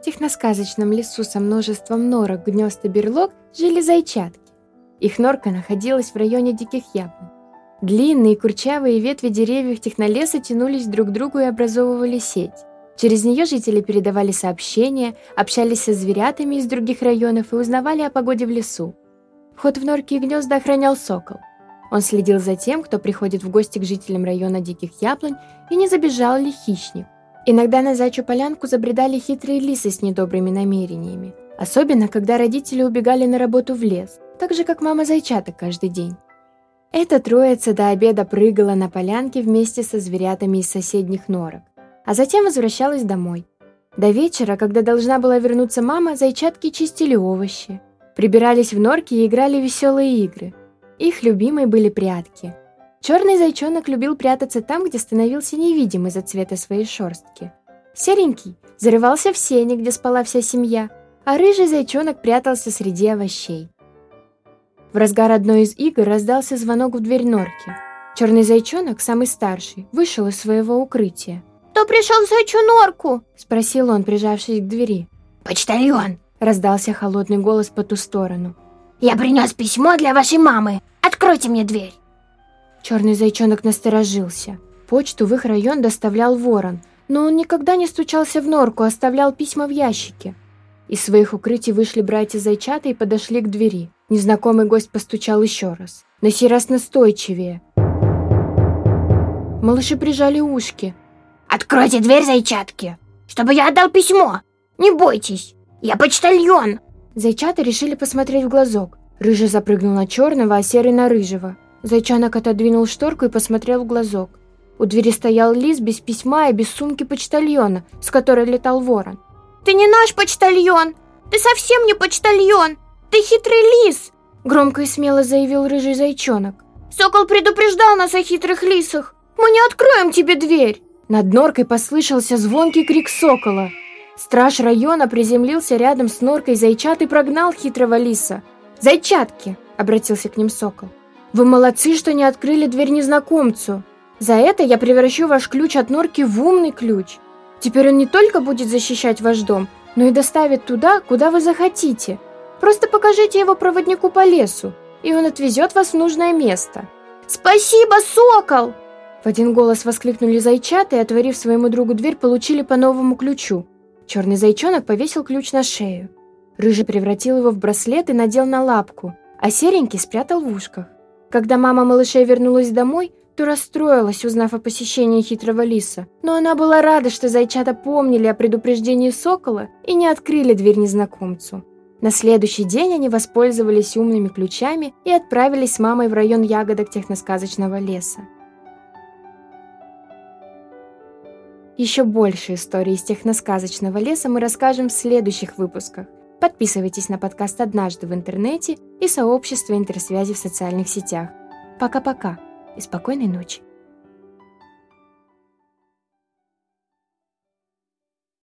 В техносказочном лесу со множеством норок, гнезд и берлог жили зайчатки. Их норка находилась в районе диких яблонь. Длинные курчавые ветви деревьев технолеса тянулись друг к другу и образовывали сеть. Через нее жители передавали сообщения, общались со зверятами из других районов и узнавали о погоде в лесу. Вход в норки и гнезда охранял сокол. Он следил за тем, кто приходит в гости к жителям района диких яблонь, и не забежал ли хищник. Иногда на зайчью полянку забредали хитрые лисы с недобрыми намерениями. Особенно, когда родители убегали на работу в лес, так же, как мама зайчата каждый день. Эта троица до обеда прыгала на полянке вместе со зверятами из соседних норок, а затем возвращалась домой. До вечера, когда должна была вернуться мама, зайчатки чистили овощи, прибирались в норки и играли веселые игры. Их любимой были прятки. Черный зайчонок любил прятаться там, где становился невидим из-за цвета своей шерстки. Серенький зарывался в сене, где спала вся семья, а рыжий зайчонок прятался среди овощей. В разгар одной из игр раздался звонок в дверь норки. Черный зайчонок, самый старший, вышел из своего укрытия. «Кто пришел в зайчью норку?» – спросил он, прижавшись к двери. «Почтальон!» – раздался холодный голос по ту сторону. «Я принес письмо для вашей мамы. Откройте мне дверь!» Черный зайчонок насторожился. Почту в их район доставлял ворон, но он никогда не стучался в норку, оставлял письма в ящике. Из своих укрытий вышли братья-зайчата и подошли к двери. Незнакомый гость постучал еще раз. На сей раз настойчивее. Малыши прижали ушки. «Откройте дверь, зайчатки, чтобы я отдал письмо! Не бойтесь, я почтальон!» Зайчата решили посмотреть в глазок. Рыжий запрыгнул на черного, а серый на рыжего. Зайчонок отодвинул шторку и посмотрел в глазок. У двери стоял лис без письма и без сумки почтальона, с которой летал ворон. «Ты не наш почтальон! Ты совсем не почтальон! Ты хитрый лис!» Громко и смело заявил рыжий зайчонок. «Сокол предупреждал нас о хитрых лисах! Мы не откроем тебе дверь!» Над норкой послышался звонкий крик сокола. Страж района приземлился рядом с норкой зайчат и прогнал хитрого лиса. «Зайчатки!» — обратился к ним сокол. Вы молодцы, что не открыли дверь незнакомцу. За это я превращу ваш ключ от норки в умный ключ. Теперь он не только будет защищать ваш дом, но и доставит туда, куда вы захотите. Просто покажите его проводнику по лесу, и он отвезет вас в нужное место. Спасибо, сокол! В один голос воскликнули зайчата и, отворив своему другу дверь, получили по новому ключу. Черный зайчонок повесил ключ на шею. Рыжий превратил его в браслет и надел на лапку, а серенький спрятал в ушках. Когда мама малышей вернулась домой, то расстроилась, узнав о посещении хитрого лиса. Но она была рада, что зайчата помнили о предупреждении сокола и не открыли дверь незнакомцу. На следующий день они воспользовались умными ключами и отправились с мамой в район ягодок техносказочного леса. Еще больше историй из техносказочного леса мы расскажем в следующих выпусках. Подписывайтесь на подкаст «Однажды в интернете» и сообщество интерсвязи в социальных сетях. Пока-пока и спокойной ночи.